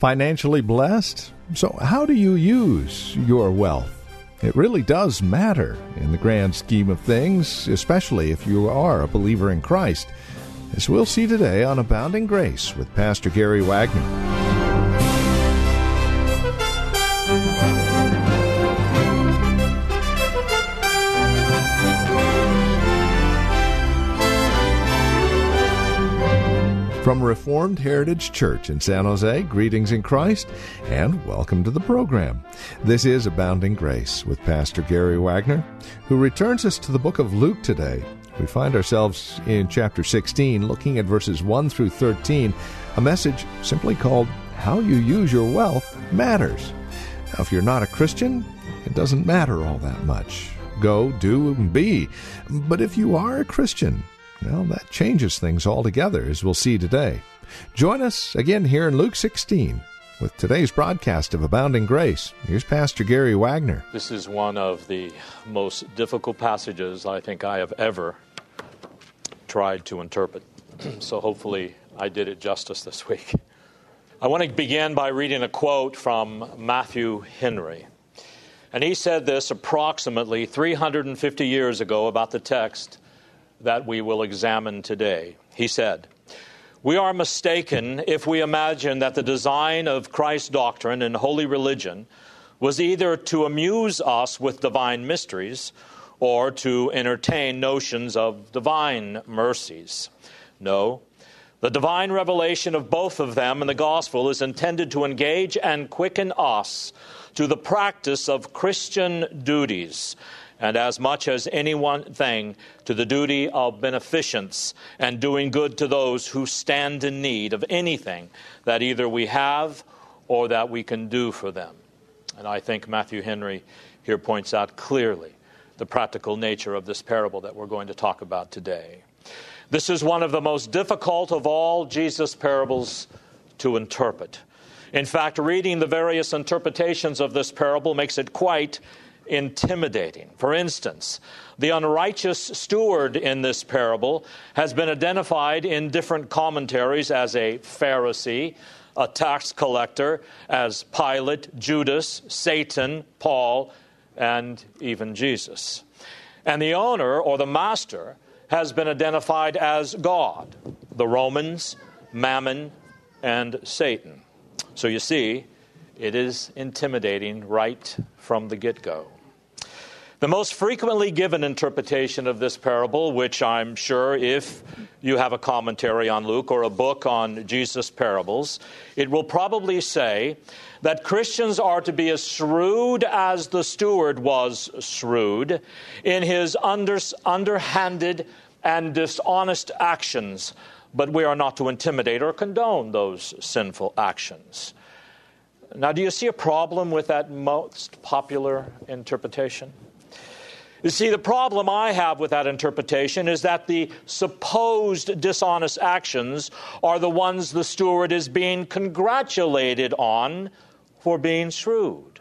Financially blessed? So, how do you use your wealth? It really does matter in the grand scheme of things, especially if you are a believer in Christ, as we'll see today on Abounding Grace with Pastor Gary Wagner. From Reformed Heritage Church in San Jose, greetings in Christ and welcome to the program. This is Abounding Grace with Pastor Gary Wagner, who returns us to the book of Luke today. We find ourselves in chapter 16, looking at verses 1 through 13, a message simply called How You Use Your Wealth Matters. Now, if you're not a Christian, it doesn't matter all that much. Go, do, and be. But if you are a Christian, well, that changes things altogether, as we'll see today. Join us again here in Luke 16 with today's broadcast of Abounding Grace. Here's Pastor Gary Wagner. This is one of the most difficult passages I think I have ever tried to interpret. so hopefully I did it justice this week. I want to begin by reading a quote from Matthew Henry. And he said this approximately 350 years ago about the text that we will examine today. He said, We are mistaken if we imagine that the design of Christ's doctrine and holy religion was either to amuse us with divine mysteries or to entertain notions of divine mercies. No, the divine revelation of both of them in the gospel is intended to engage and quicken us to the practice of Christian duties and as much as any one thing to the duty of beneficence and doing good to those who stand in need of anything that either we have or that we can do for them. And I think Matthew Henry here points out clearly the practical nature of this parable that we're going to talk about today. This is one of the most difficult of all Jesus' parables to interpret. In fact, reading the various interpretations of this parable makes it quite intimidating. For instance, the unrighteous steward in this parable has been identified in different commentaries as a Pharisee, a tax collector, as Pilate, Judas, Satan, Paul, and even Jesus. And the owner or the master has been identified as God, the Romans, Mammon, and Satan. So you see, it is intimidating right from the get go. The most frequently given interpretation of this parable, which I'm sure if you have a commentary on Luke or a book on Jesus' parables, it will probably say that Christians are to be as shrewd as the steward was shrewd in his under, underhanded and dishonest actions, but we are not to intimidate or condone those sinful actions. Now, do you see a problem with that most popular interpretation? You see, the problem I have with that interpretation is that the supposed dishonest actions are the ones the steward is being congratulated on for being shrewd.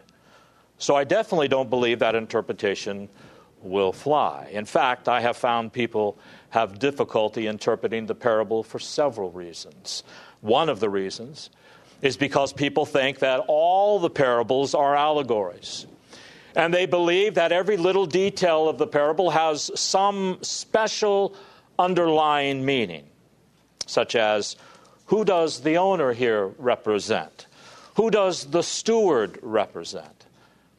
So I definitely don't believe that interpretation will fly. In fact, I have found people have difficulty interpreting the parable for several reasons. One of the reasons is because people think that all the parables are allegories. And they believe that every little detail of the parable has some special underlying meaning, such as who does the owner here represent? Who does the steward represent?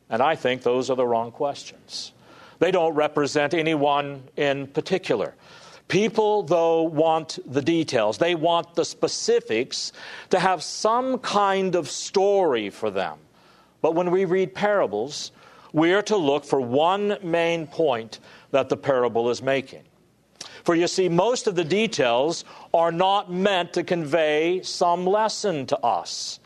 And I think those are the wrong questions. They don't represent anyone in particular. People, though, want the details. They want the specifics to have some kind of story for them. But when we read parables, we are to look for one main point that the parable is making. For you see, most of the details are not meant to convey some lesson to us.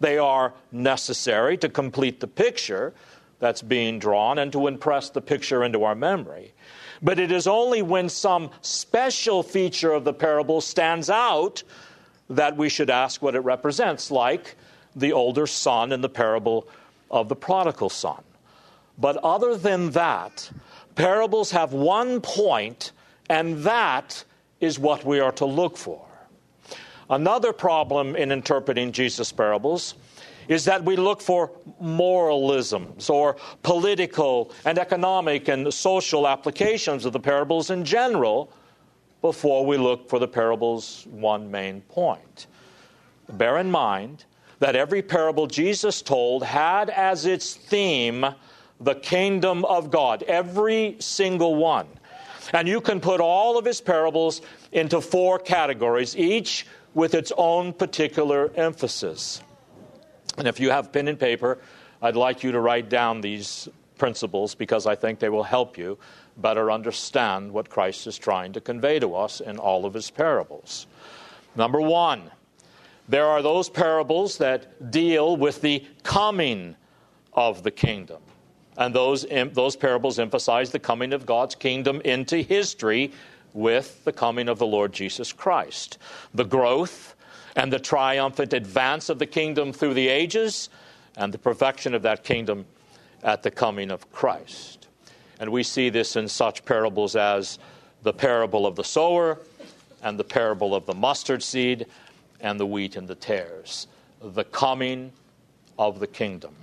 They are necessary to complete the picture that's being drawn and to impress the picture into our memory. But it is only when some special feature of the parable stands out that we should ask what it represents, like the older son in the parable of the prodigal son. But other than that, parables have one point, and that is what we are to look for. Another problem in interpreting Jesus' parables is that we look for moralisms or political and economic and social applications of the parables in general before we look for the parable's one main point. Bear in mind that every parable Jesus told had as its theme the kingdom of God, every single one. And you can put all of his parables into four categories, each with its own particular emphasis. And if you have pen and paper, I'd like you to write down these principles because I think they will help you better understand what Christ is trying to convey to us in all of his parables. Number one, there are those parables that deal with the coming of the kingdom. And those, those parables emphasize the coming of God's kingdom into history with the coming of the Lord Jesus Christ. The growth and the triumphant advance of the kingdom through the ages, and the perfection of that kingdom at the coming of Christ. And we see this in such parables as the parable of the sower, and the parable of the mustard seed, and the wheat and the tares. The coming of the kingdom.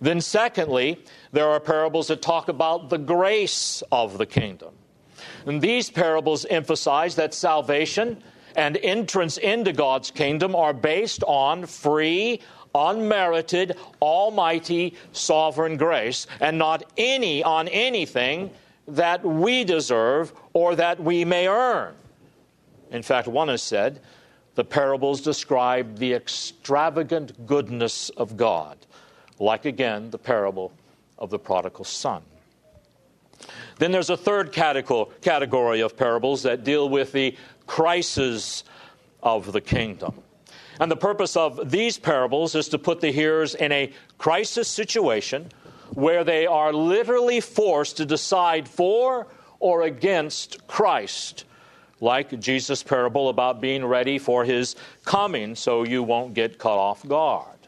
Then, secondly, there are parables that talk about the grace of the kingdom. And these parables emphasize that salvation and entrance into God's kingdom are based on free, unmerited, almighty, sovereign grace, and not any on anything that we deserve or that we may earn. In fact, one has said, the parables describe the extravagant goodness of God, like again the parable of the prodigal son. Then there's a third category of parables that deal with the crisis of the kingdom. And the purpose of these parables is to put the hearers in a crisis situation where they are literally forced to decide for or against Christ, like Jesus' parable about being ready for his coming so you won't get caught off guard.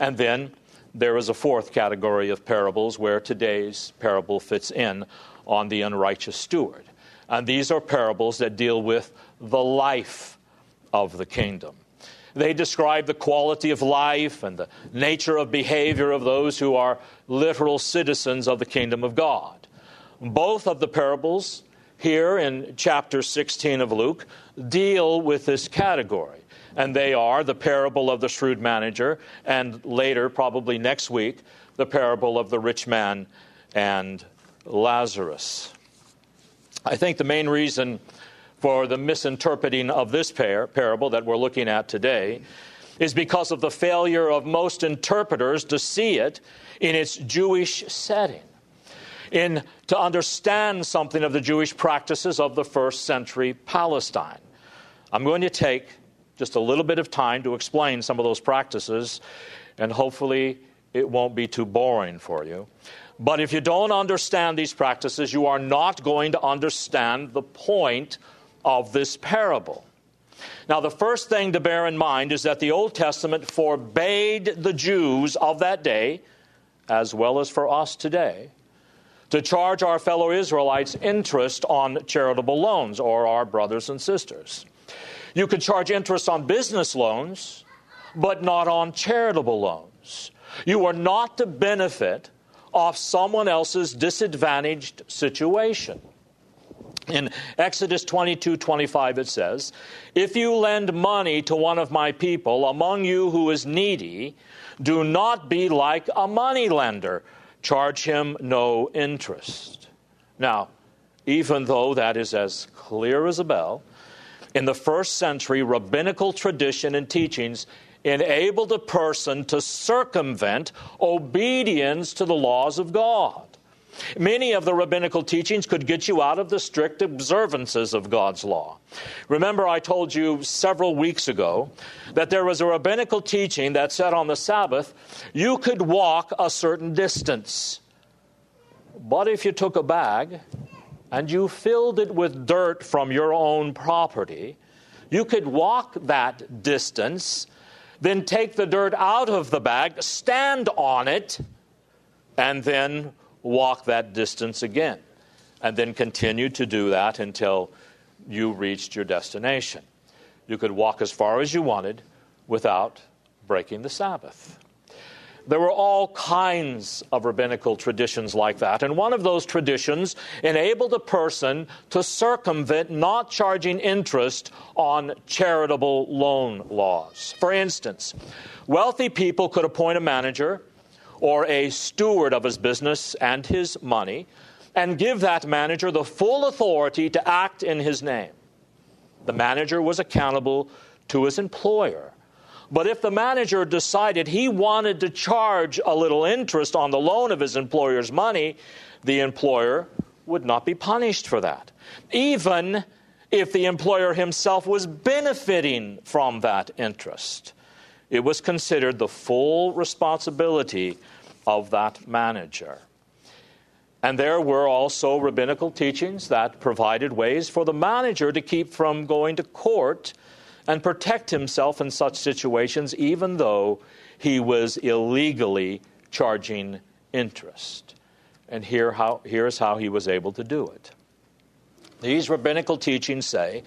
And then there is a fourth category of parables where today's parable fits in on the unrighteous steward. And these are parables that deal with the life of the kingdom. They describe the quality of life and the nature of behavior of those who are literal citizens of the kingdom of God. Both of the parables here in chapter 16 of Luke deal with this category. And they are the parable of the shrewd manager, and later, probably next week, the parable of the rich man and Lazarus. I think the main reason for the misinterpreting of this par- parable that we're looking at today is because of the failure of most interpreters to see it in its Jewish setting, in to understand something of the Jewish practices of the first century Palestine. I'm going to take just a little bit of time to explain some of those practices, and hopefully it won't be too boring for you. But if you don't understand these practices, you are not going to understand the point of this parable. Now, the first thing to bear in mind is that the Old Testament forbade the Jews of that day, as well as for us today, to charge our fellow Israelites interest on charitable loans or our brothers and sisters. You could charge interest on business loans, but not on charitable loans. You are not to benefit off someone else's disadvantaged situation. In Exodus 22 25, it says, If you lend money to one of my people among you who is needy, do not be like a money lender. Charge him no interest. Now, even though that is as clear as a bell, in the first century, rabbinical tradition and teachings enabled a person to circumvent obedience to the laws of God. Many of the rabbinical teachings could get you out of the strict observances of God's law. Remember, I told you several weeks ago that there was a rabbinical teaching that said on the Sabbath you could walk a certain distance. But if you took a bag and you filled it with dirt from your own property, you could walk that distance, then take the dirt out of the bag, stand on it, and then walk that distance again. And then continue to do that until you reached your destination. You could walk as far as you wanted without breaking the Sabbath. There were all kinds of rabbinical traditions like that. And one of those traditions enabled a person to circumvent not charging interest on charitable loan laws. For instance, wealthy people could appoint a manager or a steward of his business and his money and give that manager the full authority to act in his name. The manager was accountable to his employer but if the manager decided he wanted to charge a little interest on the loan of his employer's money, the employer would not be punished for that. Even if the employer himself was benefiting from that interest, it was considered the full responsibility of that manager. And there were also rabbinical teachings that provided ways for the manager to keep from going to court and protect himself in such situations, even though he was illegally charging interest. And here how, here's how he was able to do it. These rabbinical teachings say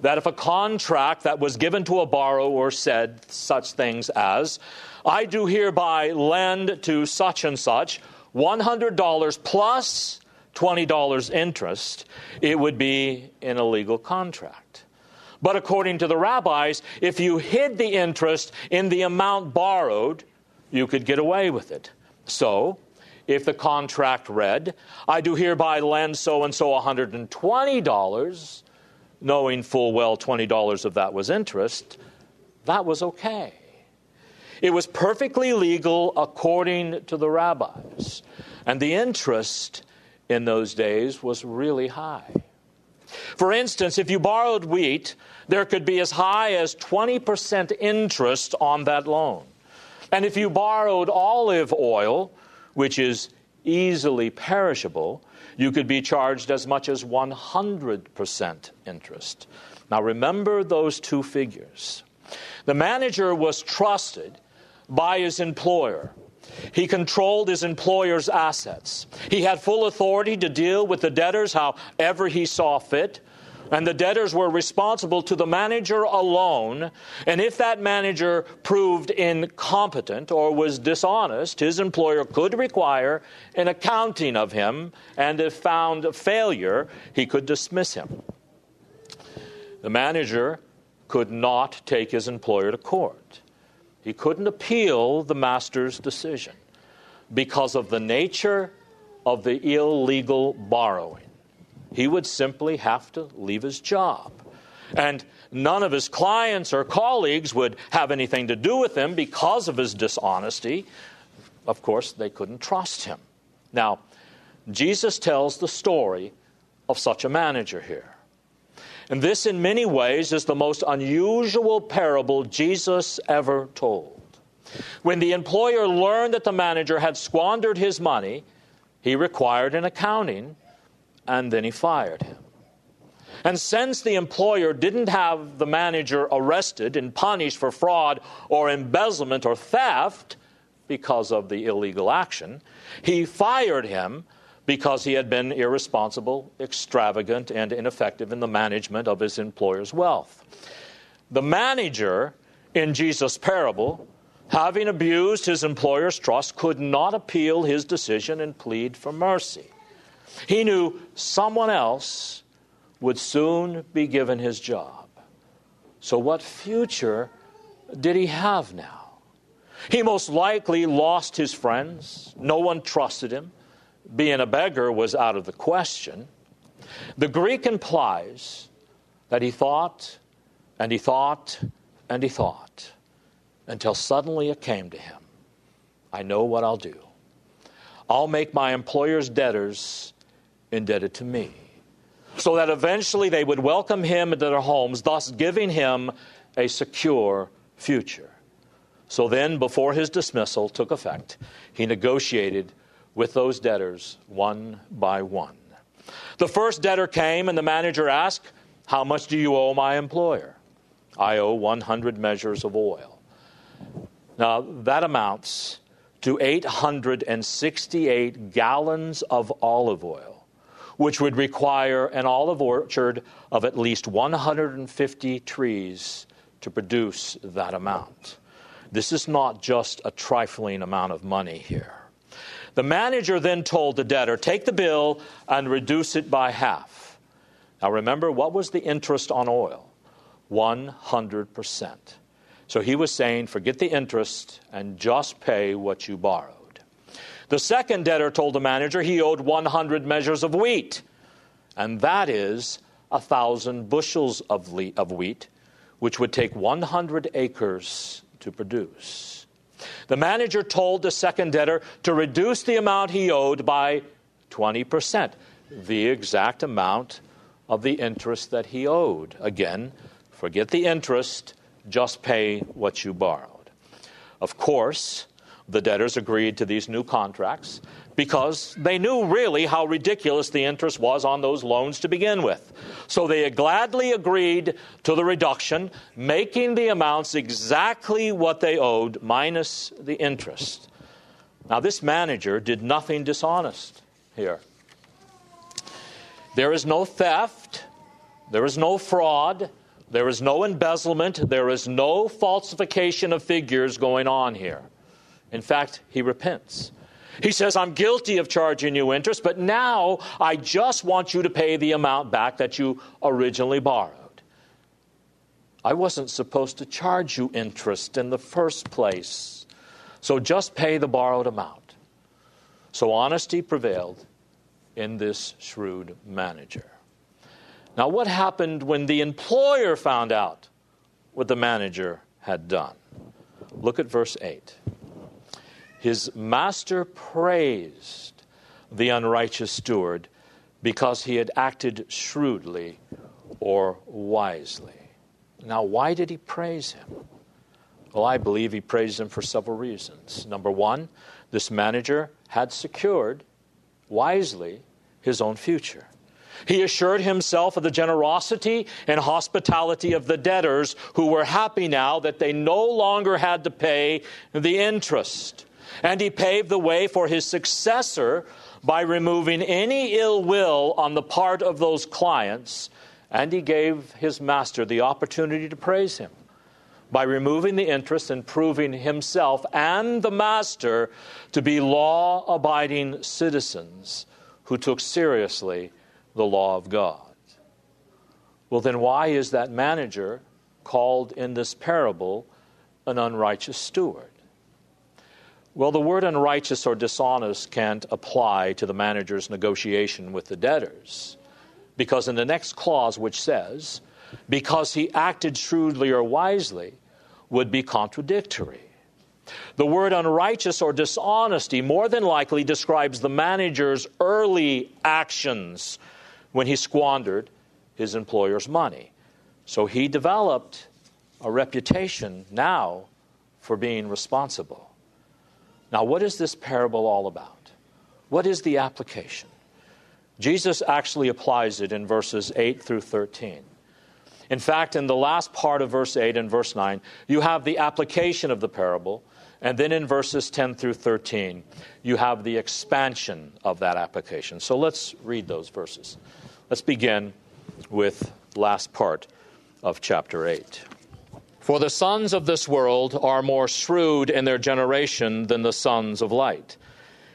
that if a contract that was given to a borrower said such things as, I do hereby lend to such and such $100 plus $20 interest, it would be an illegal contract. But according to the rabbis, if you hid the interest in the amount borrowed, you could get away with it. So, if the contract read, I do hereby lend so and so $120, knowing full well $20 of that was interest, that was okay. It was perfectly legal according to the rabbis. And the interest in those days was really high. For instance, if you borrowed wheat, there could be as high as 20% interest on that loan. And if you borrowed olive oil, which is easily perishable, you could be charged as much as 100% interest. Now remember those two figures. The manager was trusted by his employer he controlled his employer's assets. He had full authority to deal with the debtors however he saw fit. And the debtors were responsible to the manager alone. And if that manager proved incompetent or was dishonest, his employer could require an accounting of him. And if found a failure, he could dismiss him. The manager could not take his employer to court. He couldn't appeal the master's decision because of the nature of the illegal borrowing. He would simply have to leave his job. And none of his clients or colleagues would have anything to do with him because of his dishonesty. Of course, they couldn't trust him. Now, Jesus tells the story of such a manager here. And this, in many ways, is the most unusual parable Jesus ever told. When the employer learned that the manager had squandered his money, he required an accounting and then he fired him. And since the employer didn't have the manager arrested and punished for fraud or embezzlement or theft because of the illegal action, he fired him because he had been irresponsible, extravagant, and ineffective in the management of his employer's wealth. The manager in Jesus' parable, having abused his employer's trust, could not appeal his decision and plead for mercy. He knew someone else would soon be given his job. So, what future did he have now? He most likely lost his friends. No one trusted him being a beggar was out of the question. The Greek implies that he thought and he thought and he thought until suddenly it came to him I know what I'll do. I'll make my employer's debtors indebted to me. So that eventually they would welcome him into their homes, thus giving him a secure future. So then, before his dismissal took effect, he negotiated with those debtors one by one. The first debtor came, and the manager asked, How much do you owe my employer? I owe 100 measures of oil. Now, that amounts to 868 gallons of olive oil, which would require an olive orchard of at least 150 trees to produce that amount. This is not just a trifling amount of money here. The manager then told the debtor, Take the bill and reduce it by half. Now remember, what was the interest on oil? 100%. So he was saying, Forget the interest and just pay what you borrowed. The second debtor told the manager he owed 100 measures of wheat, and that is a thousand bushels of wheat, which would take 100 acres to produce. The manager told the second debtor to reduce the amount he owed by 20%, the exact amount of the interest that he owed. Again, forget the interest, just pay what you borrowed. Of course, the debtors agreed to these new contracts because they knew really how ridiculous the interest was on those loans to begin with. So they gladly agreed to the reduction, making the amounts exactly what they owed minus the interest. Now, this manager did nothing dishonest here. There is no theft, there is no fraud, there is no embezzlement, there is no falsification of figures going on here. In fact, he repents. He says, I'm guilty of charging you interest, but now I just want you to pay the amount back that you originally borrowed. I wasn't supposed to charge you interest in the first place, so just pay the borrowed amount. So honesty prevailed in this shrewd manager. Now, what happened when the employer found out what the manager had done? Look at verse 8 his master praised the unrighteous steward because he had acted shrewdly or wisely. Now, why did he praise him? Well, I believe he praised him for several reasons. Number one, this manager had secured wisely his own future. He assured himself of the generosity and hospitality of the debtors who were happy now that they no longer had to pay the interest. And he paved the way for his successor by removing any ill will on the part of those clients. And he gave his master the opportunity to praise him by removing the interest and proving himself and the master to be law abiding citizens who took seriously the law of God. Well, then, why is that manager called in this parable an unrighteous steward? Well, the word unrighteous or dishonest can't apply to the manager's negotiation with the debtors. Because in the next clause, which says, because he acted shrewdly or wisely, would be contradictory. The word unrighteous or dishonesty more than likely describes the manager's early actions when he squandered his employer's money. So he developed a reputation now for being responsible. Now, what is this parable all about? What is the application? Jesus actually applies it in verses 8 through 13. In fact, in the last part of verse 8 and verse 9, you have the application of the parable, and then in verses 10 through 13, you have the expansion of that application. So let's read those verses. Let's begin with last part of chapter 8. For the sons of this world are more shrewd in their generation than the sons of light.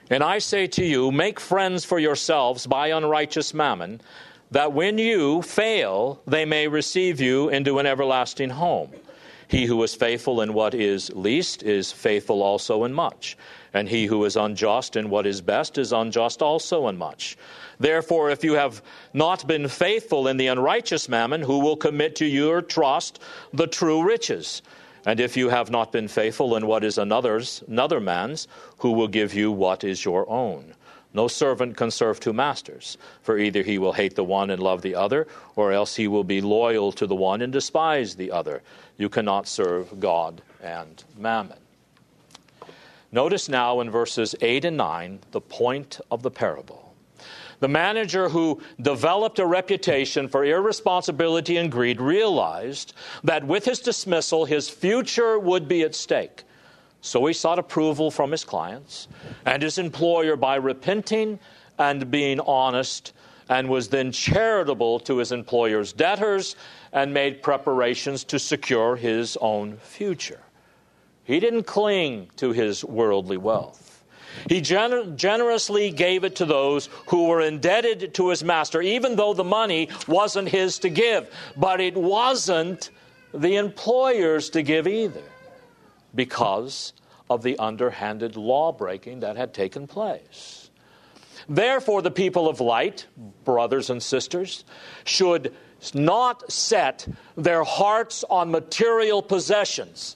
And I say to you, make friends for yourselves by unrighteous mammon, that when you fail, they may receive you into an everlasting home. He who is faithful in what is least is faithful also in much, and he who is unjust in what is best is unjust also in much. Therefore, if you have not been faithful in the unrighteous mammon, who will commit to your trust the true riches? And if you have not been faithful in what is another's, another man's, who will give you what is your own? No servant can serve two masters, for either he will hate the one and love the other, or else he will be loyal to the one and despise the other. You cannot serve God and mammon. Notice now in verses 8 and 9 the point of the parable. The manager who developed a reputation for irresponsibility and greed realized that with his dismissal, his future would be at stake. So he sought approval from his clients and his employer by repenting and being honest, and was then charitable to his employer's debtors and made preparations to secure his own future. He didn't cling to his worldly wealth. He gener- generously gave it to those who were indebted to his master, even though the money wasn't his to give. But it wasn't the employer's to give either, because of the underhanded law breaking that had taken place. Therefore, the people of light, brothers and sisters, should not set their hearts on material possessions,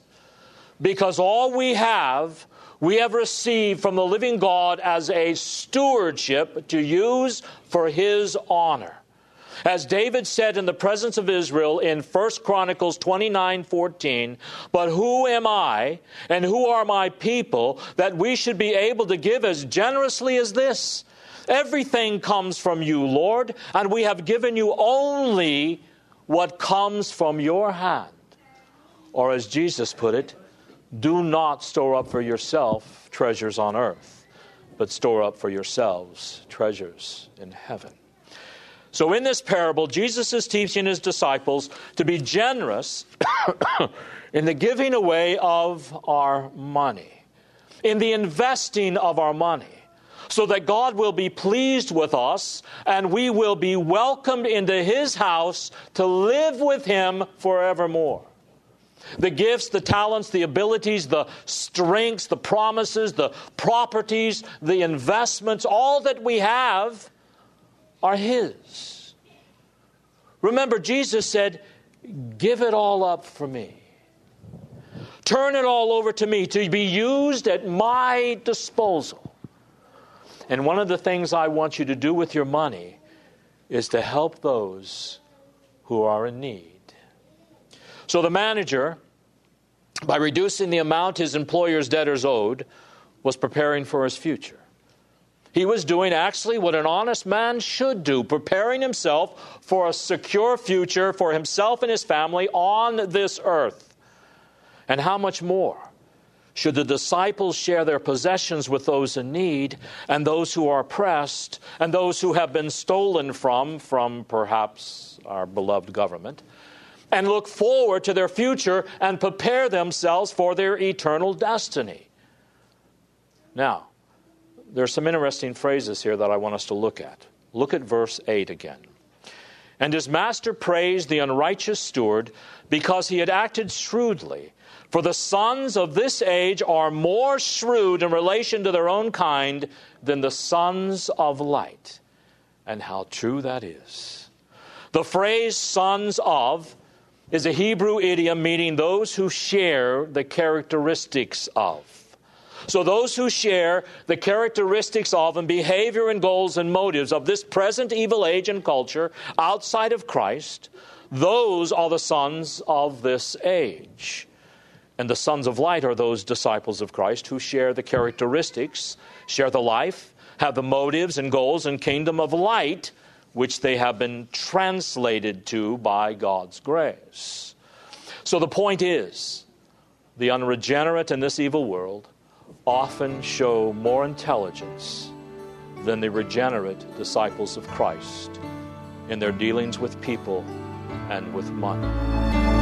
because all we have we have received from the living God as a stewardship to use for his honor. As David said in the presence of Israel in 1 Chronicles 29 14, but who am I and who are my people that we should be able to give as generously as this? Everything comes from you, Lord, and we have given you only what comes from your hand. Or as Jesus put it, do not store up for yourself treasures on earth, but store up for yourselves treasures in heaven. So, in this parable, Jesus is teaching his disciples to be generous in the giving away of our money, in the investing of our money, so that God will be pleased with us and we will be welcomed into his house to live with him forevermore. The gifts, the talents, the abilities, the strengths, the promises, the properties, the investments, all that we have are His. Remember, Jesus said, Give it all up for me. Turn it all over to me to be used at my disposal. And one of the things I want you to do with your money is to help those who are in need. So the manager, by reducing the amount his employer's debtors owed, was preparing for his future. He was doing actually what an honest man should do, preparing himself for a secure future for himself and his family on this earth. And how much more should the disciples share their possessions with those in need and those who are oppressed and those who have been stolen from, from perhaps our beloved government? And look forward to their future and prepare themselves for their eternal destiny. Now, there are some interesting phrases here that I want us to look at. Look at verse 8 again. And his master praised the unrighteous steward because he had acted shrewdly. For the sons of this age are more shrewd in relation to their own kind than the sons of light. And how true that is. The phrase sons of is a Hebrew idiom meaning those who share the characteristics of. So, those who share the characteristics of and behavior and goals and motives of this present evil age and culture outside of Christ, those are the sons of this age. And the sons of light are those disciples of Christ who share the characteristics, share the life, have the motives and goals and kingdom of light which they have been translated to by God's grace. So the point is the unregenerate in this evil world often show more intelligence than the regenerate disciples of Christ in their dealings with people and with money.